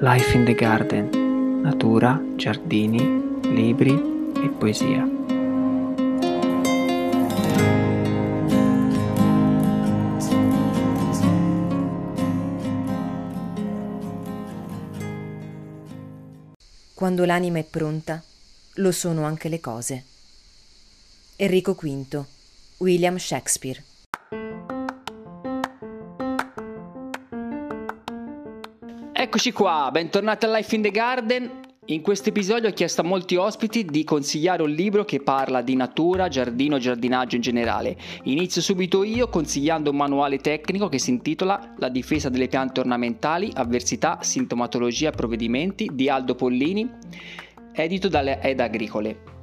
Life in the Garden, natura, giardini, libri e poesia. Quando l'anima è pronta, lo sono anche le cose. Enrico V, William Shakespeare. Eccoci qua, bentornati a Life in the Garden. In questo episodio ho chiesto a molti ospiti di consigliare un libro che parla di natura, giardino, giardinaggio in generale. Inizio subito io consigliando un manuale tecnico che si intitola La difesa delle piante ornamentali, avversità, sintomatologia e provvedimenti di Aldo Pollini, edito dalle Ed Agricole.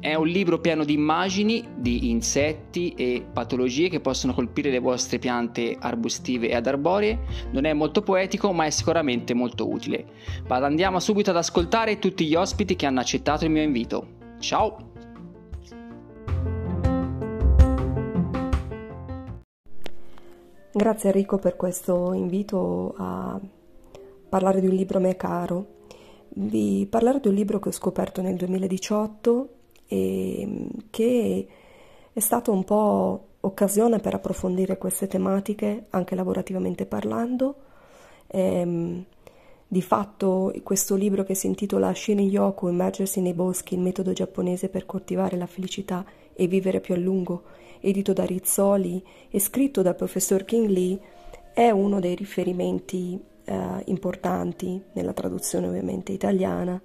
È un libro pieno di immagini di insetti e patologie che possono colpire le vostre piante arbustive ed arboree. Non è molto poetico, ma è sicuramente molto utile. Ma andiamo subito ad ascoltare tutti gli ospiti che hanno accettato il mio invito. Ciao! Grazie Enrico per questo invito a parlare di un libro a me caro. Vi parlerò di un libro che ho scoperto nel 2018 e mm, che è stato un po' occasione per approfondire queste tematiche anche lavorativamente parlando. Ehm, di fatto questo libro che si intitola Shin-Yoku, Immergersi nei boschi, il metodo giapponese per coltivare la felicità e vivere più a lungo, edito da Rizzoli e scritto dal professor King Lee, è uno dei riferimenti eh, importanti nella traduzione ovviamente italiana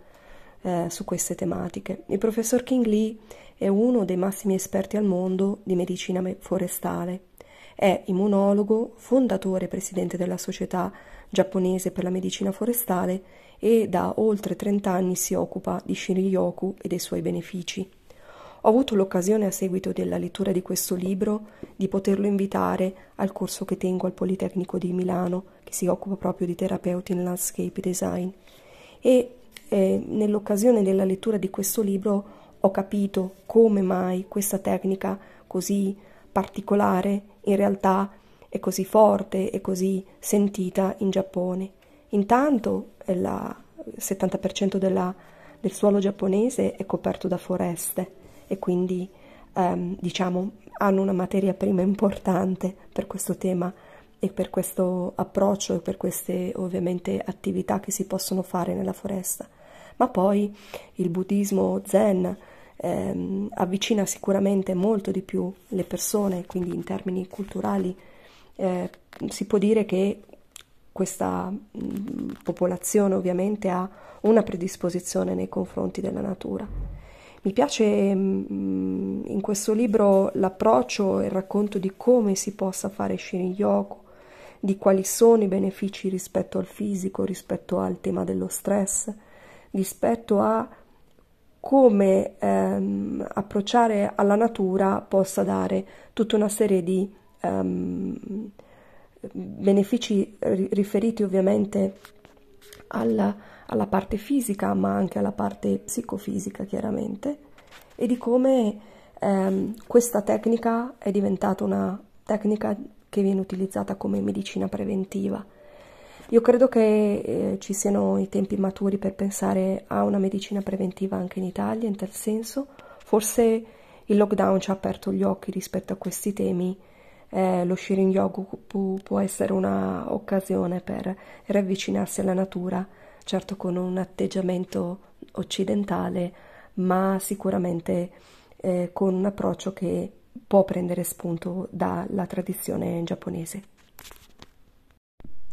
eh, su queste tematiche. Il professor King Lee è uno dei massimi esperti al mondo di medicina forestale. È immunologo, fondatore e presidente della Società giapponese per la medicina forestale e da oltre 30 anni si occupa di Shinryoku e dei suoi benefici. Ho avuto l'occasione a seguito della lettura di questo libro di poterlo invitare al corso che tengo al Politecnico di Milano, che si occupa proprio di terapeuti in landscape design. E eh, nell'occasione della lettura di questo libro ho capito come mai questa tecnica così particolare in realtà è così forte e così sentita in Giappone. Intanto il 70% della, del suolo giapponese è coperto da foreste e quindi ehm, diciamo hanno una materia prima importante per questo tema e per questo approccio e per queste ovviamente attività che si possono fare nella foresta. Ma poi il buddismo zen ehm, avvicina sicuramente molto di più le persone, quindi in termini culturali eh, si può dire che questa mh, popolazione ovviamente ha una predisposizione nei confronti della natura. Mi piace mh, in questo libro l'approccio e il racconto di come si possa fare Shinryoku, di quali sono i benefici rispetto al fisico, rispetto al tema dello stress, rispetto a come ehm, approcciare alla natura possa dare tutta una serie di ehm, benefici riferiti ovviamente alla, alla, parte fisica ma anche alla parte psicofisica chiaramente e di come ehm, questa tecnica è diventata una tecnica che viene utilizzata come medicina preventiva. Io credo che eh, ci siano i tempi maturi per pensare a una medicina preventiva anche in Italia, in tal senso. Forse il lockdown ci ha aperto gli occhi rispetto a questi temi. Eh, lo Shirin Yogu può essere un'occasione per riavvicinarsi alla natura, certo con un atteggiamento occidentale, ma sicuramente eh, con un approccio che può prendere spunto dalla tradizione giapponese.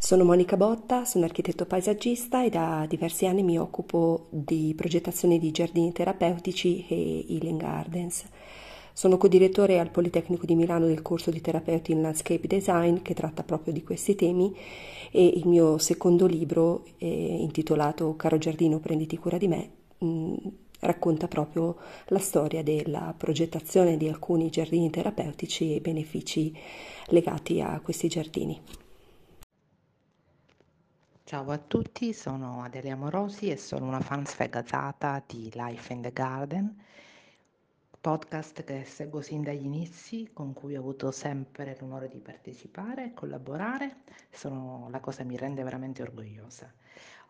Sono Monica Botta, sono architetto paesaggista e da diversi anni mi occupo di progettazione di giardini terapeutici e healing gardens. Sono codirettore al Politecnico di Milano del corso di terapeuti in landscape design che tratta proprio di questi temi e il mio secondo libro, eh, intitolato Caro giardino prenditi cura di me, mh, mm, racconta proprio la storia della progettazione di alcuni giardini terapeutici e i benefici legati a questi giardini. Ciao a tutti, sono Adelia Morosi e sono una fan sfegatata di Life in the Garden. podcast che seguo sin dagli inizi, con cui ho avuto sempre l'onore di partecipare e collaborare. Sono, la cosa mi rende veramente orgogliosa.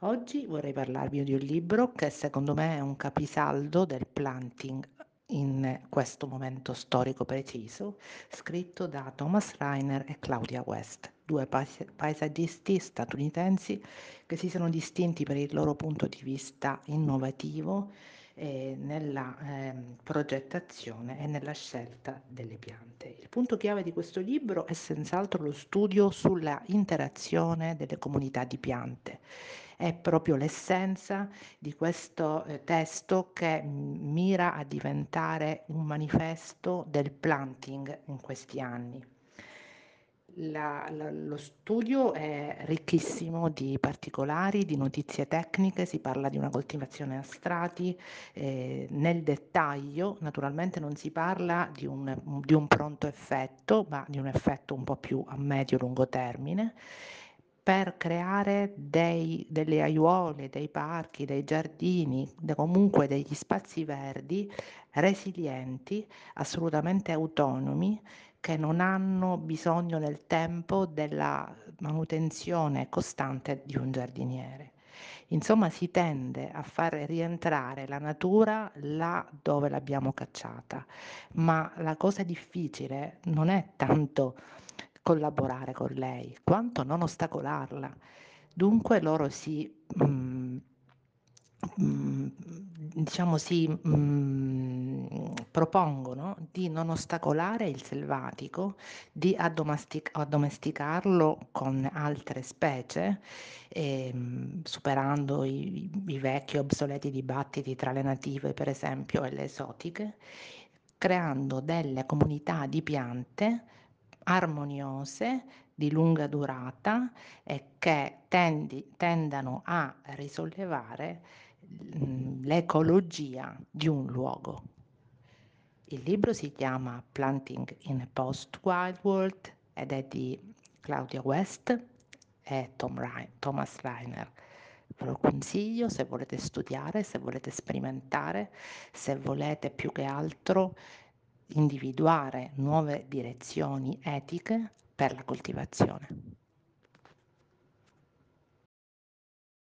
Oggi vorrei parlarvi di un libro che secondo me è un capisaldo del planting in questo momento storico preciso, scritto da Thomas Reiner e Claudia West, due paesaggisti statunitensi che si sono distinti per il loro punto di vista innovativo eh, nella eh, progettazione e nella scelta delle piante. Il punto chiave di questo libro è senz'altro lo studio sulla interazione delle comunità di piante. È proprio l'essenza di questo eh, testo che mira a diventare un manifesto del planting in questi anni. La, la, lo studio è ricchissimo di particolari, di notizie tecniche, si parla di una coltivazione a strati, eh, nel dettaglio naturalmente non si parla di un, di un pronto effetto, ma di un effetto un po' più a medio-lungo termine. Per creare dei, delle aiuole, dei parchi, dei giardini, comunque degli spazi verdi resilienti, assolutamente autonomi, che non hanno bisogno nel tempo della manutenzione costante di un giardiniere. Insomma, si tende a far rientrare la natura là dove l'abbiamo cacciata, ma la cosa difficile non è tanto collaborare con lei quanto non ostacolarla. Dunque loro si mm, mm, diciamo si mm, propongono di non ostacolare il selvatico, di addomestic- addomesticarlo con altre specie, eh, superando i, i vecchi obsoleti dibattiti tra le native, per esempio, e le esotiche, creando delle comunità di piante armoniose di lunga durata e che tendi, tendano a risollevare l'ecologia di un luogo. Il libro si chiama Planting in a Post-Wild World ed è di Claudia West e Tom Ryan, Thomas Reiner. Ve lo consiglio se volete studiare, se volete sperimentare, se volete più che altro individuare nuove direzioni etiche per la coltivazione.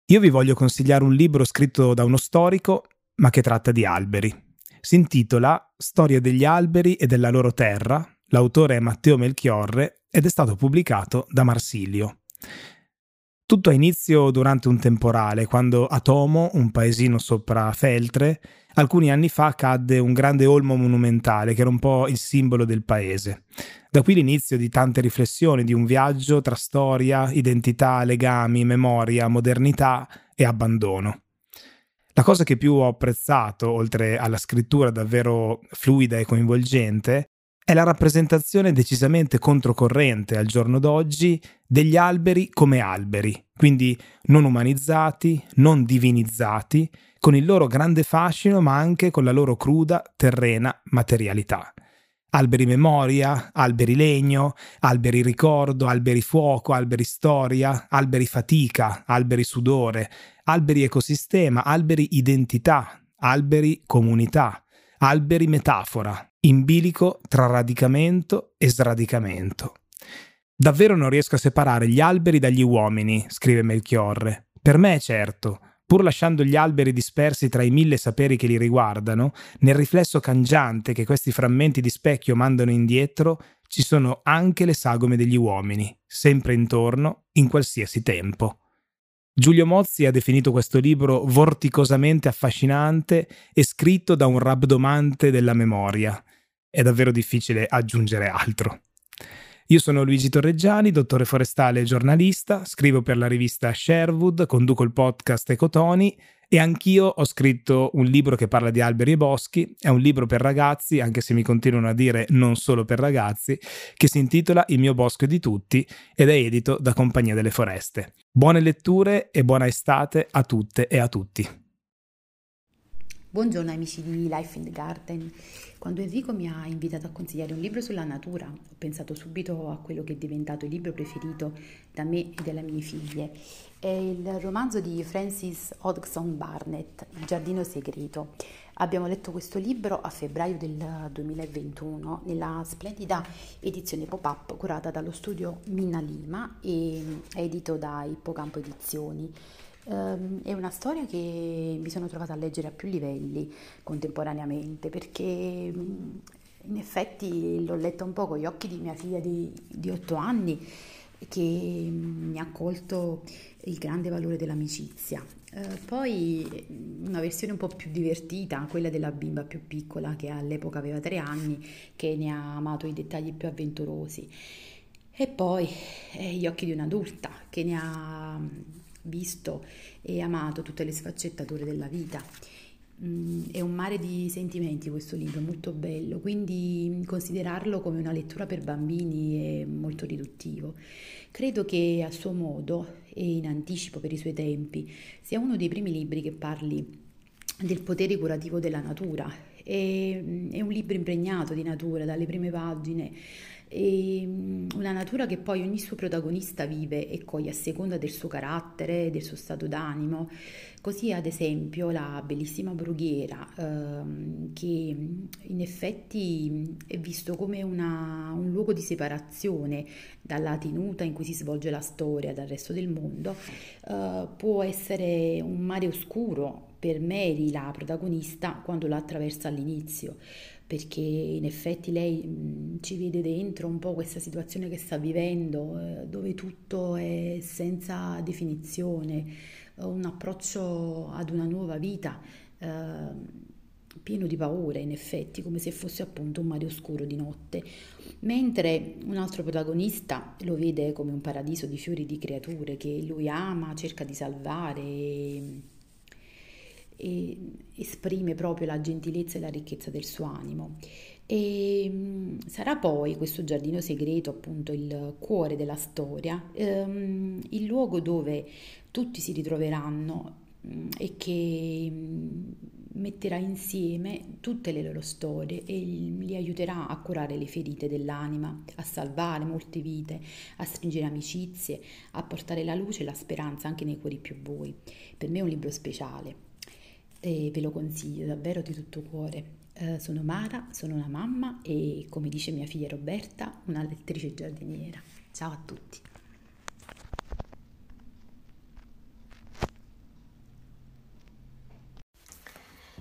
Io vi voglio consigliare un libro scritto da uno storico, ma che tratta di alberi. Si intitola Storia degli alberi e della loro terra. L'autore è Matteo Melchiorre ed è stato pubblicato da Marsilio. Tutto ha inizio durante un temporale, quando a Tomo, un paesino sopra Feltre, alcuni anni fa cadde un grande olmo monumentale che era un po' il simbolo del paese. Da qui l'inizio di tante riflessioni, di un viaggio tra storia, identità, legami, memoria, modernità e abbandono. La cosa che più ho apprezzato, oltre alla scrittura davvero fluida e coinvolgente, è la rappresentazione decisamente controcorrente al giorno d'oggi degli alberi come alberi, quindi non umanizzati, non divinizzati, con il loro grande fascino ma anche con la loro cruda, terrena materialità. Alberi memoria, alberi legno, alberi ricordo, alberi fuoco, alberi storia, alberi fatica, alberi sudore, alberi ecosistema, alberi identità, alberi comunità, alberi metafora, in bilico tra radicamento e sradicamento. Davvero non riesco a separare gli alberi dagli uomini, scrive Melchiorre. Per me, certo, pur lasciando gli alberi dispersi tra i mille saperi che li riguardano, nel riflesso cangiante che questi frammenti di specchio mandano indietro, ci sono anche le sagome degli uomini, sempre intorno, in qualsiasi tempo. Giulio Mozzi ha definito questo libro vorticosamente affascinante e scritto da un rabdomante della memoria. È davvero difficile aggiungere altro. Io sono Luigi Torreggiani, dottore forestale e giornalista, scrivo per la rivista Sherwood, conduco il podcast Ecotoni e anch'io ho scritto un libro che parla di alberi e boschi, è un libro per ragazzi, anche se mi continuano a dire non solo per ragazzi, che si intitola Il mio bosco è di tutti ed è edito da Compagnia delle Foreste. Buone letture e buona estate a tutte e a tutti. Buongiorno amici di Life in the Garden. Quando Enrico mi ha invitato a consigliare un libro sulla natura, ho pensato subito a quello che è diventato il libro preferito da me e dalle mie figlie. È il romanzo di Francis Hodgson Barnett, Il giardino segreto. Abbiamo letto questo libro a febbraio del 2021 nella splendida edizione pop-up curata dallo studio Minna Lima e edito da Ippocampo Edizioni. Um, è una storia che mi sono trovata a leggere a più livelli contemporaneamente perché in effetti l'ho letta un po' con gli occhi di mia figlia di, di 8 anni che mi ha colto il grande valore dell'amicizia. Uh, poi una versione un po' più divertita, quella della bimba più piccola che all'epoca aveva 3 anni, che ne ha amato i dettagli più avventurosi. E poi eh, gli occhi di un'adulta che ne ha visto e amato tutte le sfaccettature della vita. Mm, è un mare di sentimenti questo libro, molto bello, quindi considerarlo come una lettura per bambini è molto riduttivo. Credo che a suo modo e in anticipo per i suoi tempi sia uno dei primi libri che parli del potere curativo della natura. È, è un libro impregnato di natura dalle prime pagine e mm, una natura che poi ogni suo protagonista vive e coglie a seconda del suo carattere, del suo stato d'animo. Così ad esempio la bellissima brughiera ehm, che in effetti è visto come una, un luogo di separazione dalla tenuta in cui si svolge la storia dal resto del mondo, eh, può essere un mare oscuro per Mary, la protagonista, quando la attraversa all'inizio perché in effetti lei ci vede dentro un po' questa situazione che sta vivendo, eh, dove tutto è senza definizione, un approccio ad una nuova vita eh, pieno di paure, in effetti, come se fosse appunto un mare oscuro di notte, mentre un altro protagonista lo vede come un paradiso di fiori di creature che lui ama, cerca di salvare. E, e esprime proprio la gentilezza e la ricchezza del suo animo. E mm, sarà poi questo giardino segreto, appunto il cuore della storia, ehm, il luogo dove tutti si ritroveranno mm, e che mm, metterà insieme tutte le loro storie e li aiuterà a curare le ferite dell'anima, a salvare molte vite, a stringere amicizie, a portare la luce e la speranza anche nei cuori più bui. Per me è un libro speciale e ve lo consiglio davvero di tutto cuore. Eh, sono Mara, sono una mamma e come dice mia figlia Roberta, una lettrice giardiniera. Ciao a tutti.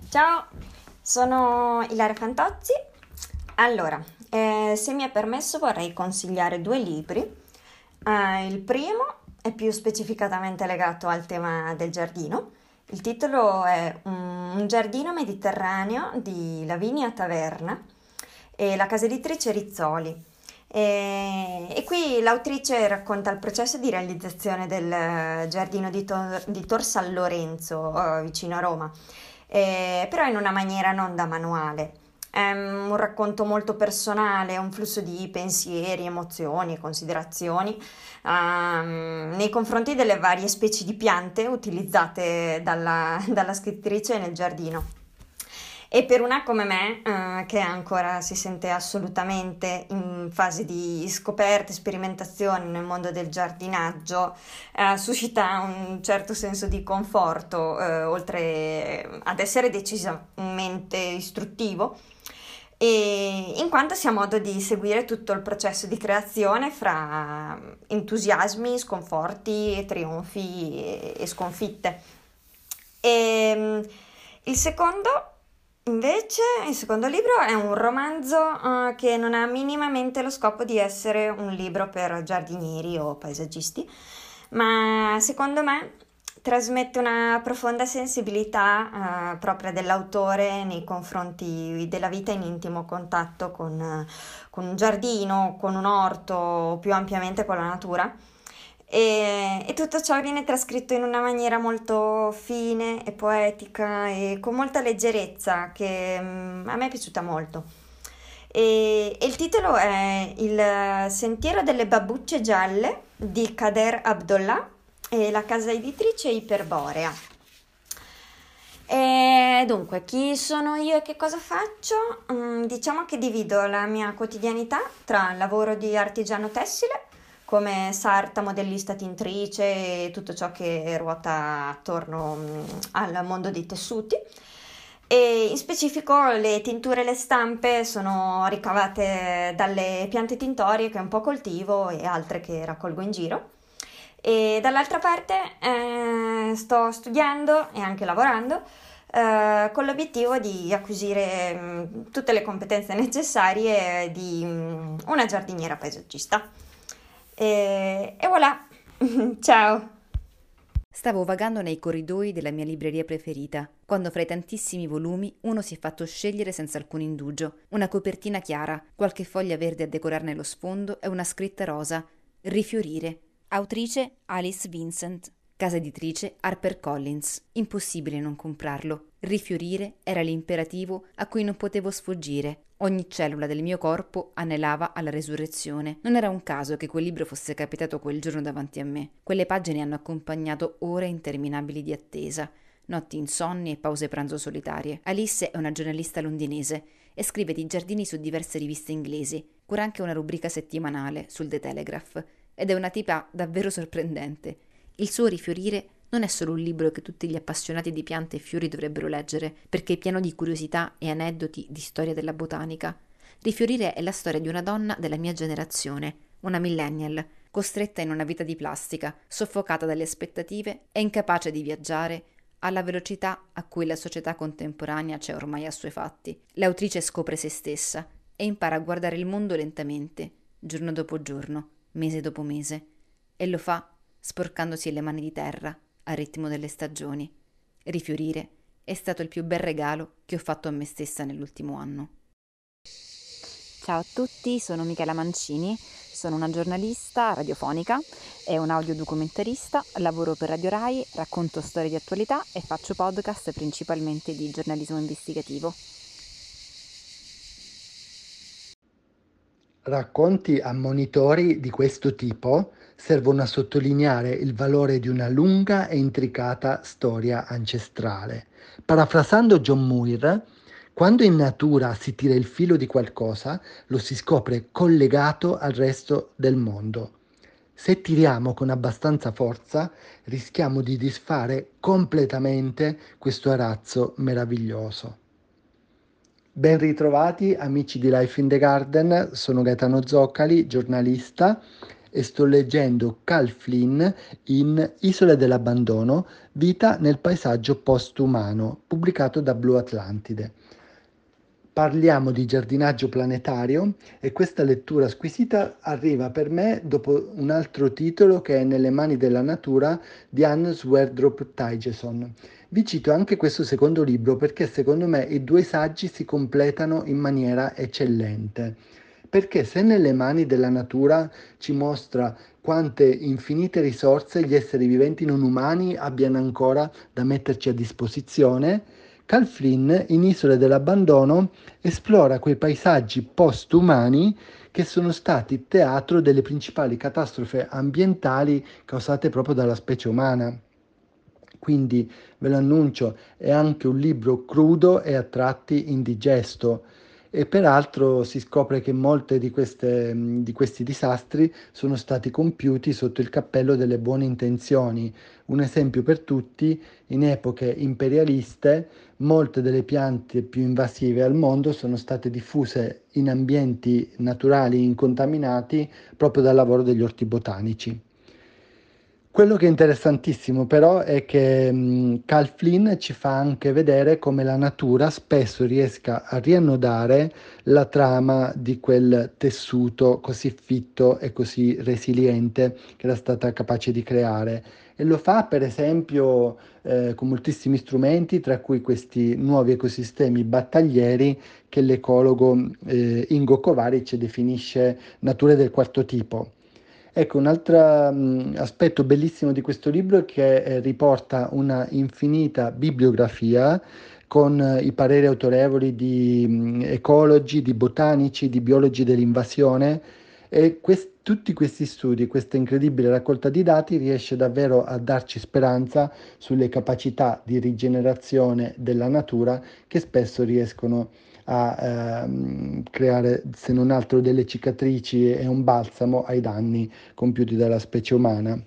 Ciao, sono Ilaria Fantozzi. Allora, eh, se mi è permesso vorrei consigliare due libri. Eh, il primo è più specificatamente legato al tema del giardino il titolo è Un giardino mediterraneo di Lavinia Taverna e la casa editrice Rizzoli. E, e, qui l'autrice racconta il processo di realizzazione del giardino di, Tor, di Tor San Lorenzo, uh, vicino a Roma, eh, però in una maniera non da manuale. È un racconto molto personale, un flusso di pensieri, emozioni e considerazioni um, nei confronti delle varie specie di piante utilizzate dalla, dalla scrittrice nel giardino. E per una come me, uh, che ancora si sente assolutamente in fase di scoperta e sperimentazione nel mondo del giardinaggio, uh, suscita un certo senso di conforto, uh, oltre ad essere decisamente istruttivo e in quanto si ha modo di seguire tutto il processo di creazione fra entusiasmi, sconforti, trionfi e, sconfitte. E, ehm, il secondo, invece, il secondo libro è un romanzo uh, che non ha minimamente lo scopo di essere un libro per giardinieri o paesaggisti, ma secondo me trasmette una profonda sensibilità eh, propria dell'autore nei confronti della vita in intimo contatto con, con, un giardino, con un orto o più ampiamente con la natura. E, e, tutto ciò viene trascritto in una maniera molto fine e poetica e con molta leggerezza che mm, a me è piaciuta molto. E, e il titolo è Il sentiero delle babbucce gialle di Kader Abdullah e la casa editrice Iperborea. E dunque, chi sono io e che cosa faccio? Mm, diciamo che divido la mia quotidianità tra il lavoro di artigiano tessile, come sarta, modellista tintrice e tutto ciò che ruota attorno mm, al mondo dei tessuti. E in specifico le tinture e le stampe sono ricavate dalle piante tintorie che un po' coltivo e altre che raccolgo in giro. E dall'altra parte eh, sto studiando e anche lavorando eh, con l'obiettivo di acquisire mh, mm, tutte le competenze necessarie di mh, mm, una giardiniera paesaggista. E, e voilà, ciao! Stavo vagando nei corridoi della mia libreria preferita, quando fra i tantissimi volumi uno si è fatto scegliere senza alcun indugio. Una copertina chiara, qualche foglia verde a decorarne lo sfondo e una scritta rosa. Rifiorire. Autrice Alice Vincent. Casa editrice HarperCollins. Impossibile non comprarlo. Rifiorire era l'imperativo a cui non potevo sfuggire. Ogni cellula del mio corpo anelava alla resurrezione. Non era un caso che quel libro fosse capitato quel giorno davanti a me. Quelle pagine hanno accompagnato ore interminabili di attesa, notti insonni e pause pranzo solitarie. Alice è una giornalista londinese e scrive di giardini su diverse riviste inglesi. Cura anche una rubrica settimanale sul The Telegraph ed è una tipa davvero sorprendente. Il suo rifiorire non è solo un libro che tutti gli appassionati di piante e fiori dovrebbero leggere, perché è pieno di curiosità e aneddoti di storia della botanica. Rifiorire è la storia di una donna della mia generazione, una millennial, costretta in una vita di plastica, soffocata dalle aspettative e incapace di viaggiare alla velocità a cui la società contemporanea c'è ormai assuefatti. L'autrice scopre se stessa e impara a guardare il mondo lentamente, giorno dopo giorno, mese dopo mese, e lo fa sporcandosi le mani di terra al ritmo delle stagioni. Rifiorire è stato il più bel regalo che ho fatto a me stessa nell'ultimo anno. Ciao a tutti, sono Michela Mancini, sono una giornalista radiofonica e un audiodocumentarista, lavoro per Radio Rai, racconto storie di attualità e faccio podcast principalmente di giornalismo investigativo. Racconti ammonitori di questo tipo servono a sottolineare il valore di una lunga e intricata storia ancestrale. Parafrasando John Muir, quando in natura si tira il filo di qualcosa, lo si scopre collegato al resto del mondo. Se tiriamo con abbastanza forza, rischiamo di disfare completamente questo arazzo meraviglioso. Ben ritrovati amici di Life in the Garden, sono Gaetano Zoccali, giornalista e sto leggendo Cal Flynn in Isole dell'abbandono, vita nel paesaggio postumano, pubblicato da Blue Atlantide. Parliamo di giardinaggio planetario e questa lettura squisita arriva per me dopo un altro titolo che è Nelle mani della natura di Anne Swerdrop Tygeson. Vi cito anche questo secondo libro perché secondo me i due saggi si completano in maniera eccellente. Perché se nelle mani della natura ci mostra quante infinite risorse gli esseri viventi non umani abbiano ancora da metterci a disposizione, Cal Flynn in Isole dell'abbandono esplora quei paesaggi post-umani che sono stati teatro delle principali catastrofe ambientali causate proprio dalla specie umana. Quindi ve lo annuncio, è anche un libro crudo e a tratti indigesto e peraltro si scopre che molti di, di, questi disastri sono stati compiuti sotto il cappello delle buone intenzioni. Un esempio per tutti, in epoche imperialiste molte delle piante più invasive al mondo sono state diffuse in ambienti naturali incontaminati proprio dal lavoro degli orti botanici. Quello che è interessantissimo però è che um, Cal Flynn ci fa anche vedere come la natura spesso riesca a riannodare la trama di quel tessuto così fitto e così resiliente che era stata capace di creare e lo fa per esempio eh, con moltissimi strumenti tra cui questi nuovi ecosistemi battaglieri che l'ecologo eh, Ingo Kovaric definisce nature del quarto tipo. Ecco, un altro um, aspetto bellissimo di questo libro è che eh, riporta una infinita bibliografia con eh, i pareri autorevoli di um, ecologi, di botanici, di biologi dell'invasione E quest- tutti questi studi, questa incredibile raccolta di dati riesce davvero a darci speranza sulle capacità di rigenerazione della natura che spesso riescono a ehm, creare se non altro delle cicatrici e un balsamo ai danni compiuti dalla specie umana.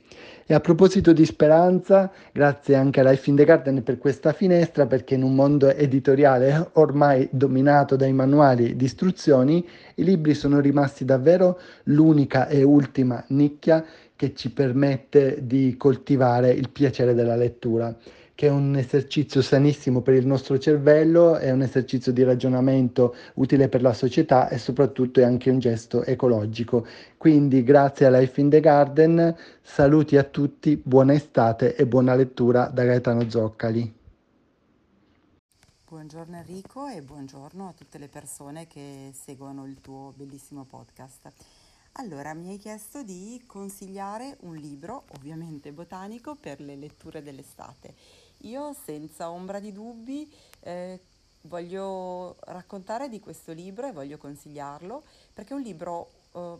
E a proposito di speranza, grazie anche a Life in the Garden per questa finestra, perché in un mondo editoriale ormai dominato dai manuali di istruzioni, i libri sono rimasti davvero l'unica e ultima nicchia che ci permette di coltivare il piacere della lettura che è un esercizio sanissimo per il nostro cervello, è un esercizio di ragionamento utile per la società e soprattutto è anche un gesto ecologico. Quindi grazie a Life in the Garden, saluti a tutti, buona estate e buona lettura da Gaetano Zoccali. Buongiorno Enrico e buongiorno a tutte le persone che seguono il tuo bellissimo podcast. Allora, mi hai chiesto di consigliare un libro, ovviamente botanico, per le letture dell'estate io senza ombra di dubbi eh, voglio raccontare di questo libro e voglio consigliarlo perché è un libro, eh,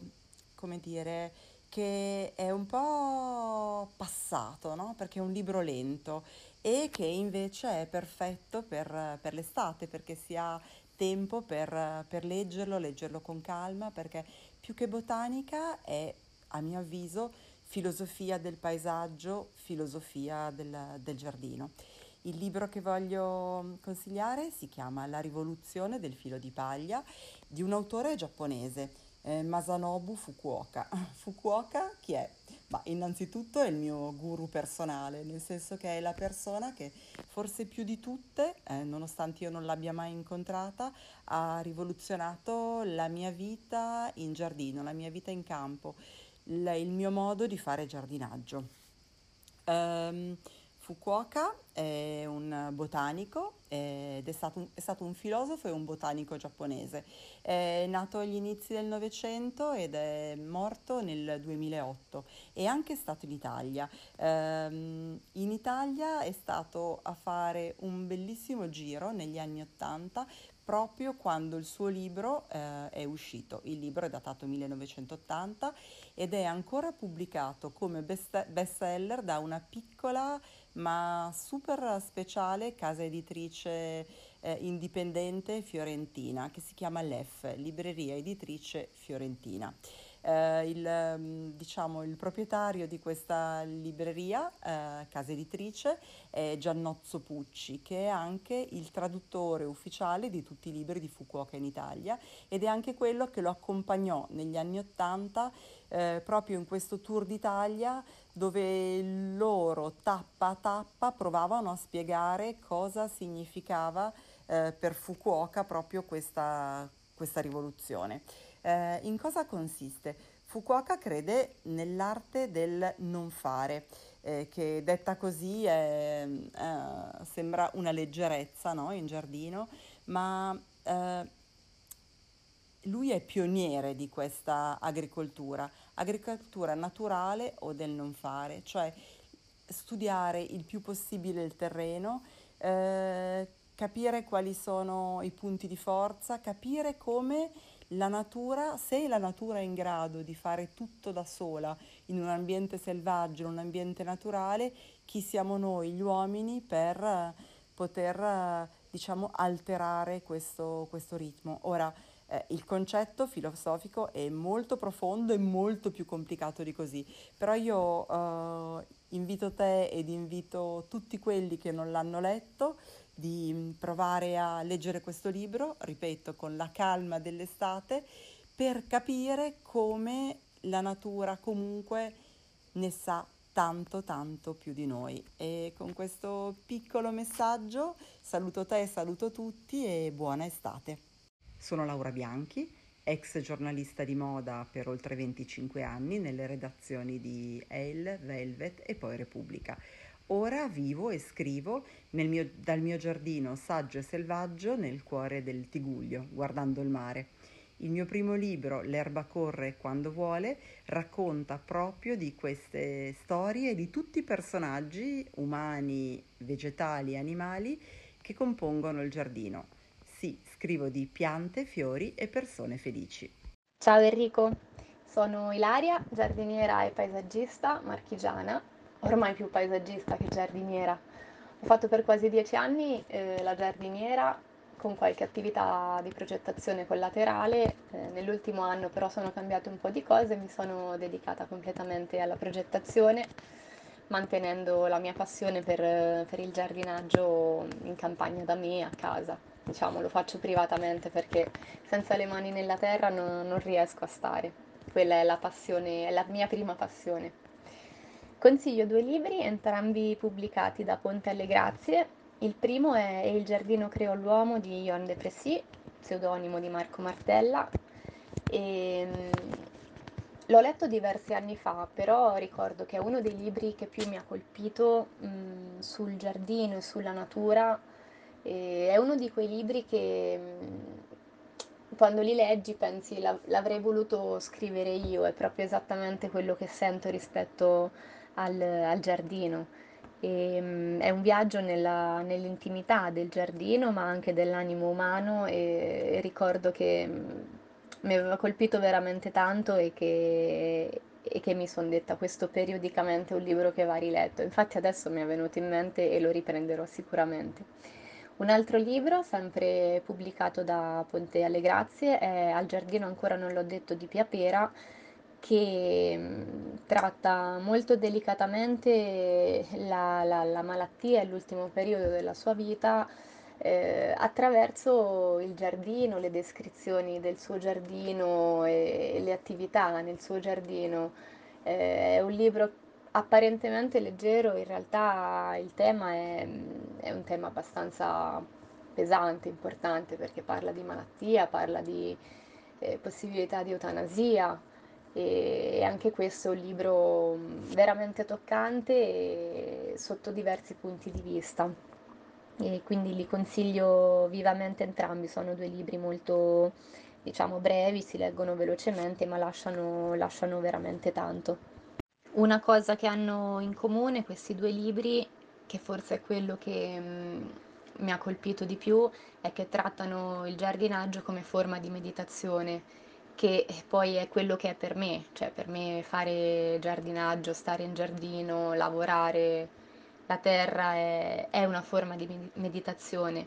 come dire, che è un po' passato, no? perché è un libro lento e che invece è perfetto per, per l'estate perché si ha tempo per, per leggerlo, leggerlo con calma perché più che botanica è, a mio avviso, filosofia del paesaggio, filosofia del, del giardino. Il libro che voglio consigliare si chiama La rivoluzione del filo di paglia di un autore giapponese, eh, Masanobu Fukuoka. Fukuoka chi è? Ma innanzitutto è il mio guru personale, nel senso che è la persona che forse più di tutte, eh, nonostante io non l'abbia mai incontrata, ha rivoluzionato la mia vita in giardino, la mia vita in campo l- il mio modo di fare giardinaggio. Um, Fukuoka è un botanico ed è stato un, è stato un, filosofo e un botanico giapponese. È nato agli inizi del Novecento ed è morto nel 2008. È anche stato in Italia. Um, in Italia è stato a fare un bellissimo giro negli anni Ottanta proprio quando il suo libro eh, è uscito. Il libro è datato 1980 ed è ancora pubblicato come best- bestseller da una piccola ma super speciale casa editrice eh, indipendente fiorentina che si chiama LEF, Libreria Editrice Fiorentina. Eh, il, mm, diciamo, il, proprietario di questa libreria, eh, casa editrice, è Giannozzo Pucci, che è anche il traduttore ufficiale di tutti i libri di Fukuoka in Italia ed è anche quello che lo accompagnò negli anni Ottanta eh, proprio in questo tour d'Italia dove loro tappa a tappa provavano a spiegare cosa significava eh, per Fukuoka proprio questa, questa rivoluzione. Eh, in cosa consiste? Fukuoka crede nell'arte del non fare, eh, che detta così è, eh, sembra una leggerezza no? in giardino, ma eh, lui è pioniere di questa agricoltura, agricoltura naturale o del non fare, cioè studiare il più possibile il terreno, eh, capire quali sono i punti di forza, capire come la natura, se la natura è in grado di fare tutto da sola in un ambiente selvaggio, in un ambiente naturale, chi siamo noi, gli uomini, per eh, poter, eh, diciamo, alterare questo, questo ritmo. Ora, eh, il concetto filosofico è molto profondo e molto più complicato di così, però io eh, invito te ed invito tutti quelli che non l'hanno letto di mm, provare a leggere questo libro, ripeto, con la calma dell'estate, per capire come la natura comunque ne sa tanto tanto più di noi. E con questo piccolo messaggio saluto te, saluto tutti e buona estate. Sono Laura Bianchi, ex giornalista di moda per oltre 25 anni nelle redazioni di Elle, Velvet e poi Repubblica. Ora vivo e scrivo mio, dal mio giardino saggio e selvaggio nel cuore del Tiguglio, guardando il mare. Il mio primo libro, L'erba corre quando vuole, racconta proprio di queste storie di tutti i personaggi umani, vegetali animali che compongono il giardino. Sì, scrivo di piante, fiori e persone felici. Ciao Enrico, Sono Ilaria, giardiniera e paesaggista marchigiana, ormai più paesaggista che giardiniera. Ho fatto per quasi dieci anni eh, la giardiniera con qualche attività di progettazione collaterale. Eh, nell'ultimo anno però sono cambiate un po' di cose, mi sono dedicata completamente alla progettazione, mantenendo la mia passione per, per il giardinaggio in campagna da me, a casa. Diciamo, lo faccio privatamente perché senza le mani nella terra no, non riesco a stare quella è la passione, è la mia prima passione. Consiglio due libri, entrambi pubblicati da Ponte alle Grazie. Il primo è Il giardino creò l'uomo di Johan de Pressy, pseudonimo di Marco Martella. E, mm, l'ho letto diversi anni fa, però ricordo che è uno dei libri che più mi ha colpito mh, mm, sul giardino e sulla natura. E è uno di quei libri che mh, mm, quando li leggi pensi l'avrei voluto scrivere io, è proprio esattamente quello che sento rispetto al, al giardino. E, um, è un viaggio nella, nell'intimità del giardino, ma anche dell'animo umano e, e ricordo che um, mi aveva colpito veramente tanto e che, e che mi sono detta questo periodicamente è un libro che va riletto. Infatti adesso mi è venuto in mente e lo riprenderò sicuramente. Un altro libro, sempre pubblicato da Ponte alle Grazie, è Al giardino ancora non l'ho detto di Pia Pera, che mm, tratta molto delicatamente la, la, la malattia e l'ultimo periodo della sua vita eh, attraverso il giardino, le descrizioni del suo giardino e, e le attività nel suo giardino. Eh, è un libro apparentemente leggero, in realtà il tema è, è un tema abbastanza pesante, importante, perché parla di malattia, parla di eh, possibilità di eutanasia e, anche questo è un libro veramente toccante sotto diversi punti di vista. E quindi li consiglio vivamente entrambi, sono due libri molto diciamo brevi, si leggono velocemente ma lasciano, lasciano veramente tanto. Una cosa che hanno in comune questi due libri, che forse è quello che mm, mi ha colpito di più, è che trattano il giardinaggio come forma di meditazione, che poi è quello che è per me, cioè per me fare giardinaggio, stare in giardino, lavorare la terra è, è una forma di meditazione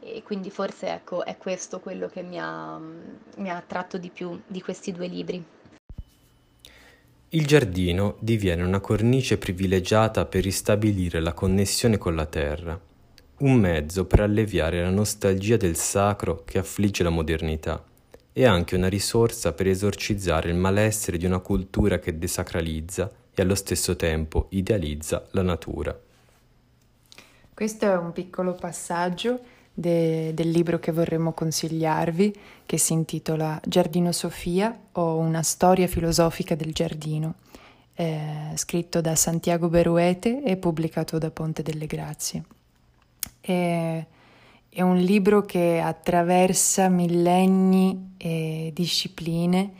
e quindi forse ecco, è questo quello che mi ha, mm, mi ha attratto di più di questi due libri. Il giardino diviene una cornice privilegiata per ristabilire la connessione con la terra, un mezzo per alleviare la nostalgia del sacro che affligge la modernità e anche una risorsa per esorcizzare il malessere di una cultura che desacralizza e allo stesso tempo idealizza la natura. Questo è un piccolo passaggio de, del libro che vorremmo consigliarvi, che si intitola Giardino Sofia o una storia filosofica del giardino, eh, scritto da Santiago Beruete e pubblicato da Ponte delle Grazie. È, è un libro che attraversa millenni e discipline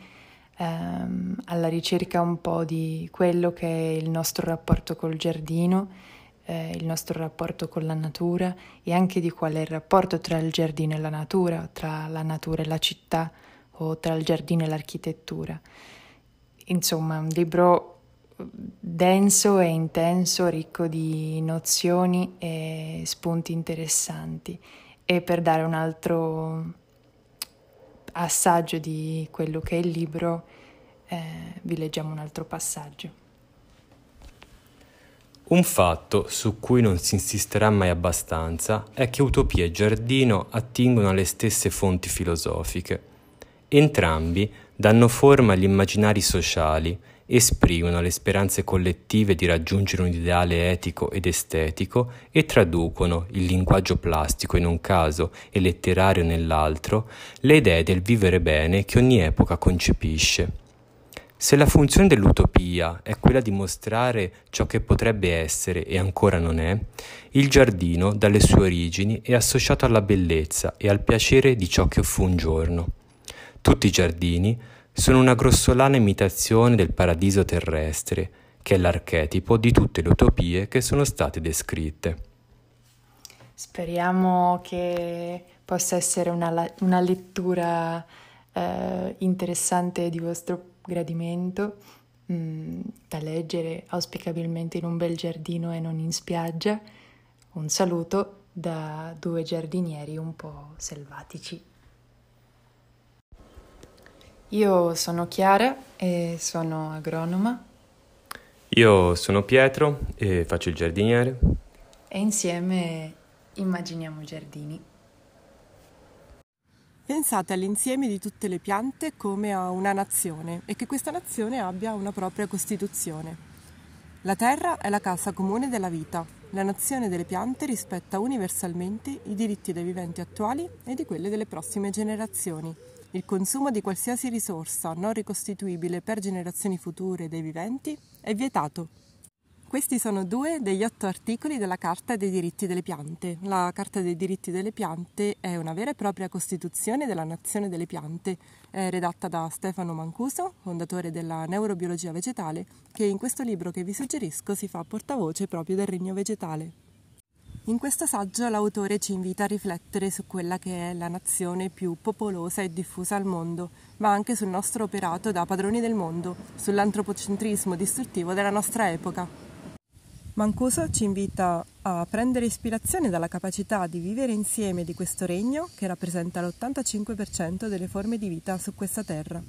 ehm, alla ricerca un po' di quello che è il nostro rapporto col giardino eh, il nostro rapporto con la natura e anche di qual è il rapporto tra il giardino e la natura, tra la natura e la città o tra il giardino e l'architettura. Insomma, un libro denso e intenso, ricco di nozioni e spunti interessanti. E per dare un altro assaggio di quello che è il libro, eh, vi leggiamo un altro passaggio. Un fatto su cui non si insisterà mai abbastanza è che utopia e giardino attingono alle stesse fonti filosofiche. Entrambi danno forma agli immaginari sociali, esprimono le speranze collettive di raggiungere un ideale etico ed estetico e traducono, il linguaggio plastico in un caso e letterario nell'altro, le idee del vivere bene che ogni epoca concepisce. Se la funzione dell'utopia è quella di mostrare ciò che potrebbe essere e ancora non è, il giardino, dalle sue origini, è associato alla bellezza e al piacere di ciò che fu un giorno. Tutti i giardini sono una grossolana imitazione del paradiso terrestre, che è l'archetipo di tutte le utopie che sono state descritte. Speriamo che possa essere una, una lettura eh, interessante di vostro gradimento, mm, da leggere auspicabilmente in un bel giardino e non in spiaggia. Un saluto da due giardinieri un po' selvatici. Io sono Chiara e sono agronoma. Io sono Pietro e faccio il giardiniere. E insieme immaginiamo giardini. Pensate all'insieme di tutte le piante come a una nazione e che questa nazione abbia una propria costituzione. La terra è la casa comune della vita. La nazione delle piante rispetta universalmente i diritti dei viventi attuali e di quelli delle prossime generazioni. Il consumo di qualsiasi risorsa non ricostituibile per generazioni future dei viventi è vietato questi sono due degli otto articoli della Carta dei diritti delle piante. La Carta dei diritti delle piante è una vera e propria Costituzione della nazione delle piante, è redatta da Stefano Mancuso, fondatore della neurobiologia vegetale, che in questo libro che vi suggerisco si fa portavoce proprio del regno vegetale. In questo saggio l'autore ci invita a riflettere su quella che è la nazione più popolosa e diffusa al mondo, ma anche sul nostro operato da padroni del mondo, sull'antropocentrismo distruttivo della nostra epoca. Mancuso ci invita a prendere ispirazione dalla capacità di vivere insieme di questo regno che rappresenta l'85% delle forme di vita su questa terra.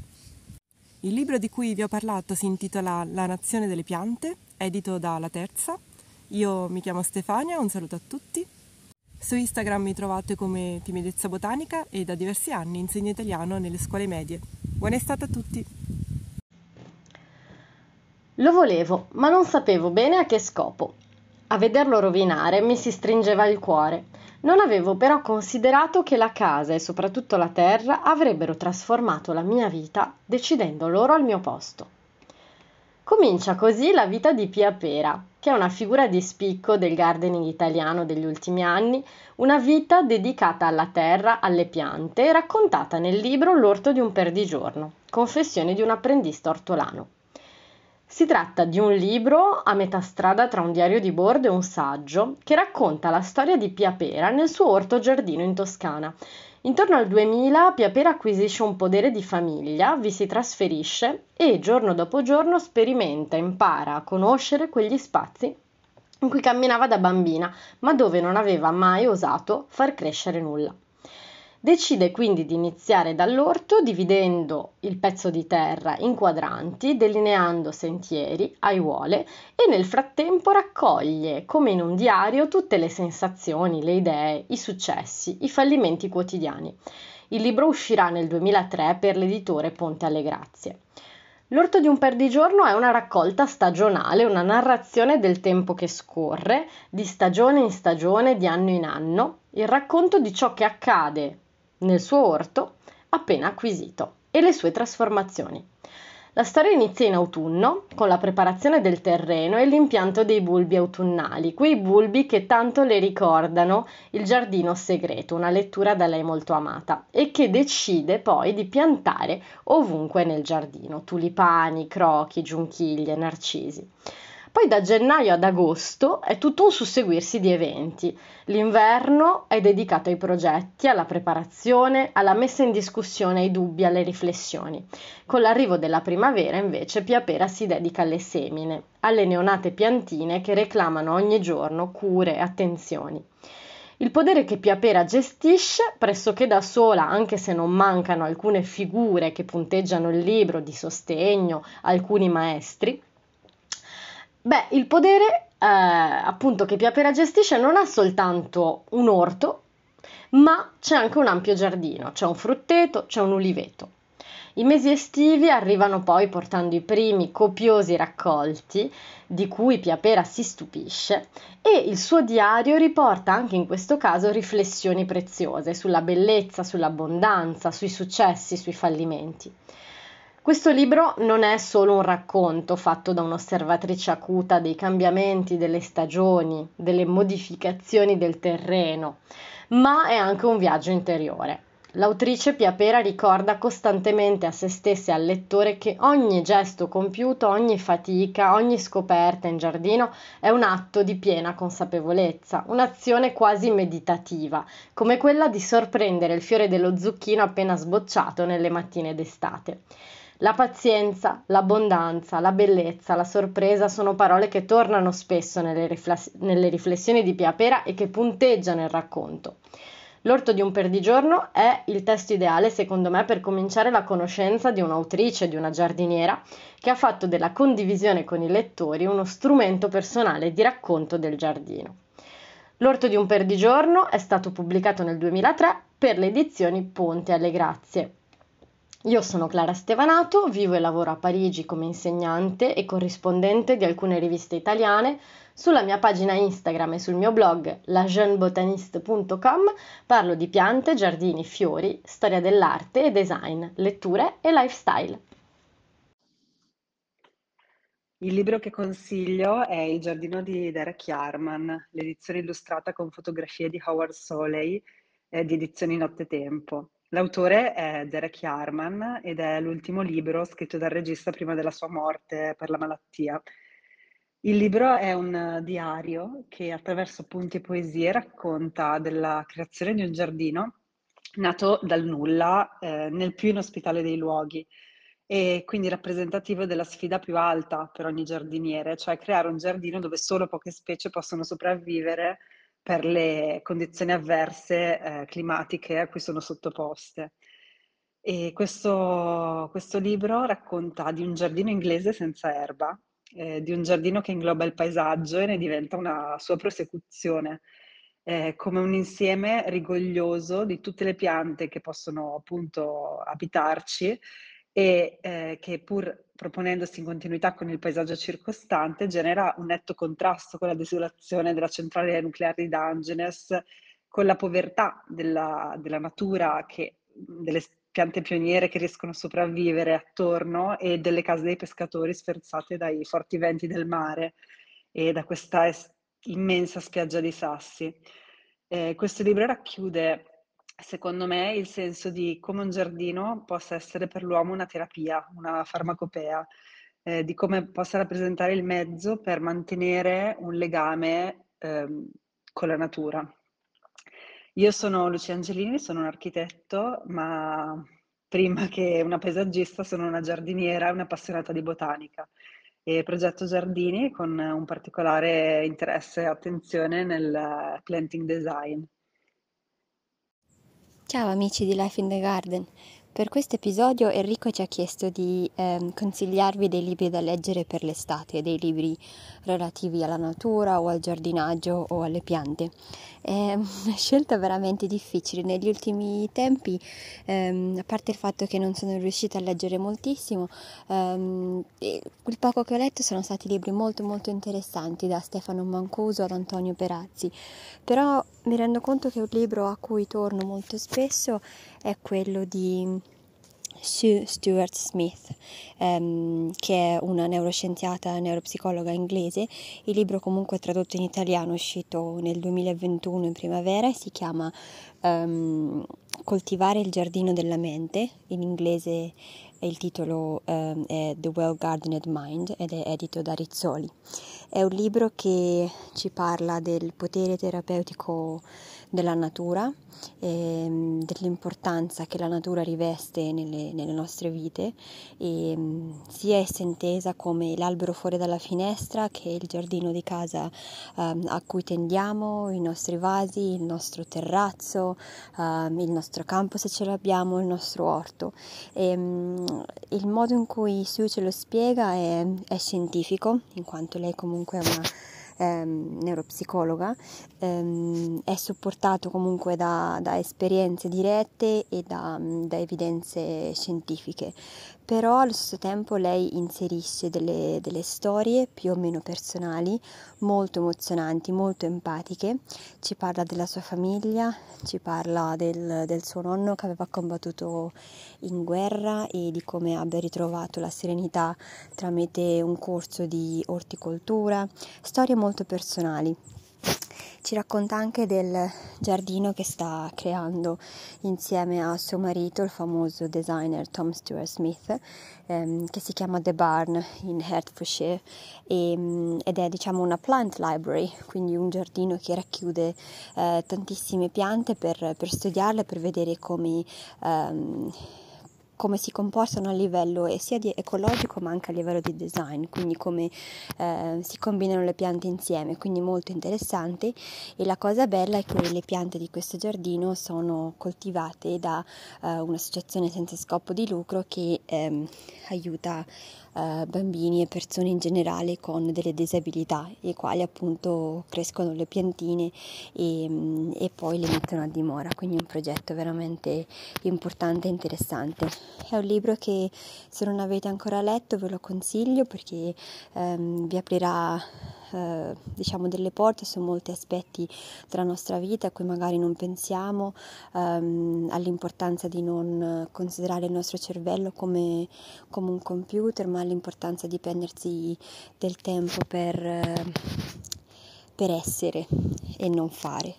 Il libro di cui vi ho parlato si intitola La nazione delle piante, edito da La Terza. Io mi chiamo Stefania, un saluto a tutti. Su Instagram mi trovate come Timidezza Botanica e da diversi anni insegno italiano nelle scuole medie. Buona estate a tutti! Lo volevo, ma non sapevo bene a che scopo. A vederlo rovinare mi si stringeva il cuore. Non avevo però considerato che la casa e soprattutto la terra avrebbero trasformato la mia vita decidendo loro al mio posto. Comincia così la vita di Pia Pera, che è una figura di spicco del gardening italiano degli ultimi anni, una vita dedicata alla terra, alle piante, raccontata nel libro L'orto di un perdigiorno, confessioni di un apprendista ortolano. Si tratta di un libro a metà strada tra un diario di bordo e un saggio che racconta la storia di Pia Pera nel suo orto giardino in Toscana. Intorno al 2000 Pia Pera acquisisce un podere di famiglia, vi si trasferisce e giorno dopo giorno sperimenta, impara a conoscere quegli spazi in cui camminava da bambina, ma dove non aveva mai osato far crescere nulla. Decide quindi di iniziare dall'orto dividendo il pezzo di terra in quadranti, delineando sentieri, aiuole e nel frattempo raccoglie, come in un diario, tutte le sensazioni, le idee, i successi, i fallimenti quotidiani. Il libro uscirà nel 2003 per l'editore Ponte alle Grazie. L'orto di un perdigiorno è una raccolta stagionale, una narrazione del tempo che scorre, di stagione in stagione, di anno in anno, il racconto di ciò che accade nel suo orto appena acquisito e le sue trasformazioni. La storia inizia in autunno con la preparazione del terreno e l'impianto dei bulbi autunnali, quei bulbi che tanto le ricordano il giardino segreto, una lettura da lei molto amata, e che decide poi di piantare ovunque nel giardino, tulipani, crochi, giunchiglie, narcisi. Poi da gennaio ad agosto è tutto un susseguirsi di eventi. L'inverno è dedicato ai progetti, alla preparazione, alla messa in discussione, ai dubbi, alle riflessioni. Con l'arrivo della primavera invece Piapera si dedica alle semine, alle neonate piantine che reclamano ogni giorno cure e attenzioni. Il podere che Piapera gestisce pressoché da sola, anche se non mancano alcune figure che punteggiano il libro di sostegno, alcuni maestri, Beh, il podere eh, appunto che Piapera gestisce non ha soltanto un orto, ma c'è anche un ampio giardino, c'è un frutteto, c'è un uliveto. I mesi estivi arrivano poi portando i primi copiosi raccolti di cui Piapera si stupisce e il suo diario riporta anche in questo caso riflessioni preziose sulla bellezza, sull'abbondanza, sui successi, sui fallimenti. Questo libro non è solo un racconto fatto da un'osservatrice acuta dei cambiamenti delle stagioni, delle modificazioni del terreno, ma è anche un viaggio interiore. L'autrice Piapera ricorda costantemente a se stessa e al lettore che ogni gesto compiuto, ogni fatica, ogni scoperta in giardino è un atto di piena consapevolezza, un'azione quasi meditativa, come quella di sorprendere il fiore dello zucchino appena sbocciato nelle mattine d'estate. La pazienza, l'abbondanza, la bellezza, la sorpresa sono parole che tornano spesso nelle, rifless- nelle riflessioni di Piapera e che punteggiano il racconto. L'orto di un perdigiorno è il testo ideale, secondo me, per cominciare la conoscenza di un'autrice, di una giardiniera, che ha fatto della condivisione con i lettori uno strumento personale di racconto del giardino. L'orto di un perdigiorno è stato pubblicato nel 2003 per le edizioni Ponte alle Grazie. Io sono Clara Stevanato, vivo e lavoro a Parigi come insegnante e corrispondente di alcune riviste italiane, sulla mia pagina Instagram e sul mio blog lajeunebotaniste.com parlo di piante, giardini, fiori, storia dell'arte e design, letture e lifestyle. Il libro che consiglio è Il giardino di Derek Yarman, l'edizione illustrata con fotografie di Howard Soley eh, di edizioni Nottetempo. L'autore è Derek Yarman ed è l'ultimo libro scritto dal regista prima della sua morte per la malattia. Il libro è un diario che attraverso appunti e poesie racconta della creazione di un giardino nato dal nulla eh, nel più inospitale dei luoghi e quindi rappresentativo della sfida più alta per ogni giardiniere, cioè creare un giardino dove solo poche specie possono sopravvivere per le condizioni avverse eh, climatiche a cui sono sottoposte. E questo, questo libro racconta di un giardino inglese senza erba, eh, di un giardino che ingloba il paesaggio e ne diventa una sua prosecuzione, eh, come un insieme rigoglioso di tutte le piante che possono appunto abitarci e eh, che pur proponendosi in continuità con il paesaggio circostante genera un netto contrasto con la desolazione della centrale nucleare di Dungeness, con la povertà della, della natura che delle piante pioniere che riescono a sopravvivere attorno e delle case dei pescatori sferzate dai forti venti del mare e da questa es- immensa spiaggia di sassi. Eh, questo libro racchiude, secondo me, il senso di come un giardino possa essere per l'uomo una terapia, una farmacopea, eh, di come possa rappresentare il mezzo per mantenere un legame eh, con la natura. Io sono Lucia Angelini, sono un architetto, ma prima che una paesaggista sono una giardiniera e un'appassionata di botanica e progetto giardini con un particolare interesse e attenzione nel planting design. Ciao amici di Life in the Garden, per questo episodio Enrico ci ha chiesto di eh, consigliarvi dei libri da leggere per l'estate, dei libri relativi alla natura o al giardinaggio o alle piante. È una scelta veramente difficile. Negli ultimi tempi, ehm, a parte il fatto che non sono riuscita a leggere moltissimo, ehm, il poco che ho letto sono stati libri molto molto interessanti da Stefano Mancuso ad Antonio Perazzi. Però mi rendo conto che un libro a cui torno molto spesso è quello di Sue Stuart Smith, ehm, che è una neuroscienziata neuropsicologa inglese. Il libro comunque è tradotto in italiano, è uscito nel 2021 in primavera e si chiama um, Coltivare il giardino della mente, in inglese il titolo um, è The Well Gardened Mind ed è edito da Rizzoli. È un libro che ci parla del potere terapeutico della natura, ehm, dell'importanza che la natura riveste nelle, nelle nostre vite, e, ehm, sia essa intesa come l'albero fuori dalla finestra che il giardino di casa ehm, a cui tendiamo, i nostri vasi, il nostro terrazzo, ehm, il nostro campo se ce l'abbiamo, il nostro orto. E, ehm, il modo in cui Sue ce lo spiega è, è scientifico, in quanto lei comunque è una ehm, neuropsicologa, ehm, è supportato comunque da, da esperienze dirette e da, da evidenze scientifiche. Però allo stesso tempo lei inserisce delle, delle, storie più o meno personali, molto emozionanti, molto empatiche, ci parla della sua famiglia, ci parla del, del suo nonno che aveva combattuto in guerra e di come abbia ritrovato la serenità tramite un corso di orticoltura, storie molto personali. Ci racconta anche del giardino che sta creando insieme a suo marito, il famoso designer Tom Stuart Smith, ehm, che si chiama The Barn in Hertfordshire e, mm, ed è diciamo una plant library, quindi un giardino che racchiude eh, tantissime piante per, per studiarle, per vedere come ehm, come si comportano a livello sia di ecologico ma anche a livello di design, quindi come eh, si combinano le piante insieme, quindi molto interessante. E la cosa bella è che le piante di questo giardino sono coltivate da eh, un'associazione senza scopo di lucro che ehm, aiuta eh, bambini e persone in generale con delle disabilità, i quali appunto crescono le piantine e, mm, e poi le mettono a dimora, quindi un progetto veramente importante e interessante. È un libro che se non avete ancora letto ve lo consiglio perché ehm, vi aprirà eh, diciamo delle porte su molti aspetti della nostra vita a cui magari non pensiamo, ehm, all'importanza di non considerare il nostro cervello come, come un computer, ma all'importanza di prendersi del tempo per, per essere e non fare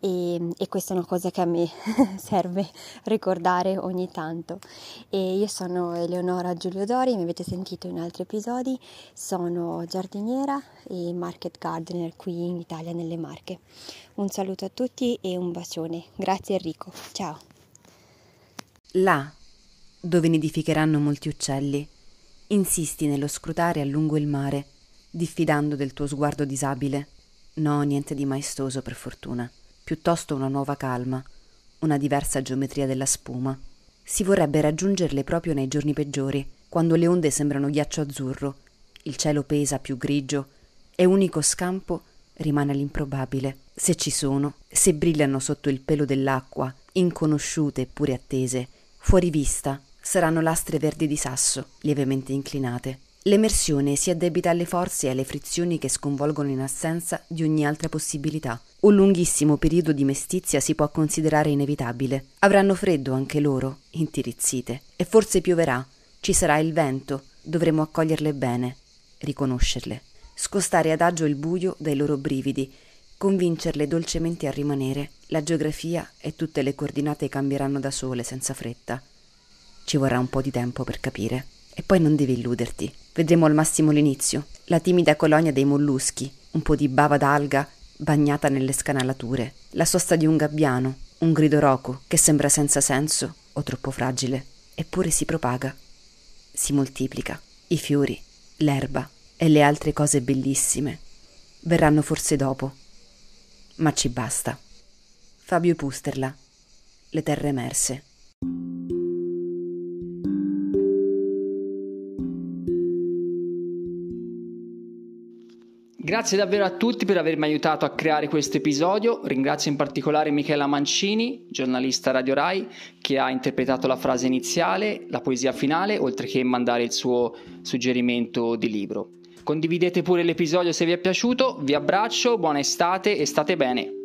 e, e, questa è una cosa che a me serve ricordare ogni tanto. E io sono Eleonora Giuliodori, mi avete sentito in altri episodi, sono giardiniera e market gardener qui in Italia nelle Marche. Un saluto a tutti e un bacione. Grazie Enrico, ciao. Là, dove nidificheranno molti uccelli, insisti nello scrutare a lungo il mare, diffidando del tuo sguardo disabile. No, niente di maestoso per fortuna piuttosto una nuova calma, una diversa geometria della spuma. Si vorrebbe raggiungerle proprio nei giorni peggiori, quando le onde sembrano ghiaccio azzurro, il cielo pesa più grigio e unico scampo rimane l'improbabile. Se ci sono, se brillano sotto il pelo dell'acqua, inconosciute eppure attese, fuori vista, saranno lastre verdi di sasso, lievemente inclinate. L'emersione si addebita alle forze e alle frizioni che sconvolgono in assenza di ogni altra possibilità. Un lunghissimo periodo di mestizia si può considerare inevitabile. Avranno freddo anche loro, intirizzite, e forse pioverà. Ci sarà il vento, dovremo accoglierle bene, riconoscerle, scostare adagio il buio dai loro brividi, convincerle dolcemente a rimanere. La geografia e tutte le coordinate cambieranno da sole senza fretta. Ci vorrà un po' di tempo per capire. E poi non devi illuderti. Vedremo al massimo l'inizio, la timida colonia dei molluschi, un po' di bava d'alga bagnata nelle scanalature, la sosta di un gabbiano, un grido roco che sembra senza senso o troppo fragile, eppure si propaga, si moltiplica. I fiori, l'erba e le altre cose bellissime verranno forse dopo, ma ci basta. Fabio Pusterla, Le terre emerse. Grazie davvero a tutti per avermi aiutato a creare questo episodio. Ringrazio in particolare Michela Mancini, giornalista Radio Rai, che ha interpretato la frase iniziale, la poesia finale, oltre che mandare il suo suggerimento di libro. Condividete pure l'episodio se vi è piaciuto, vi abbraccio, buona estate e state bene.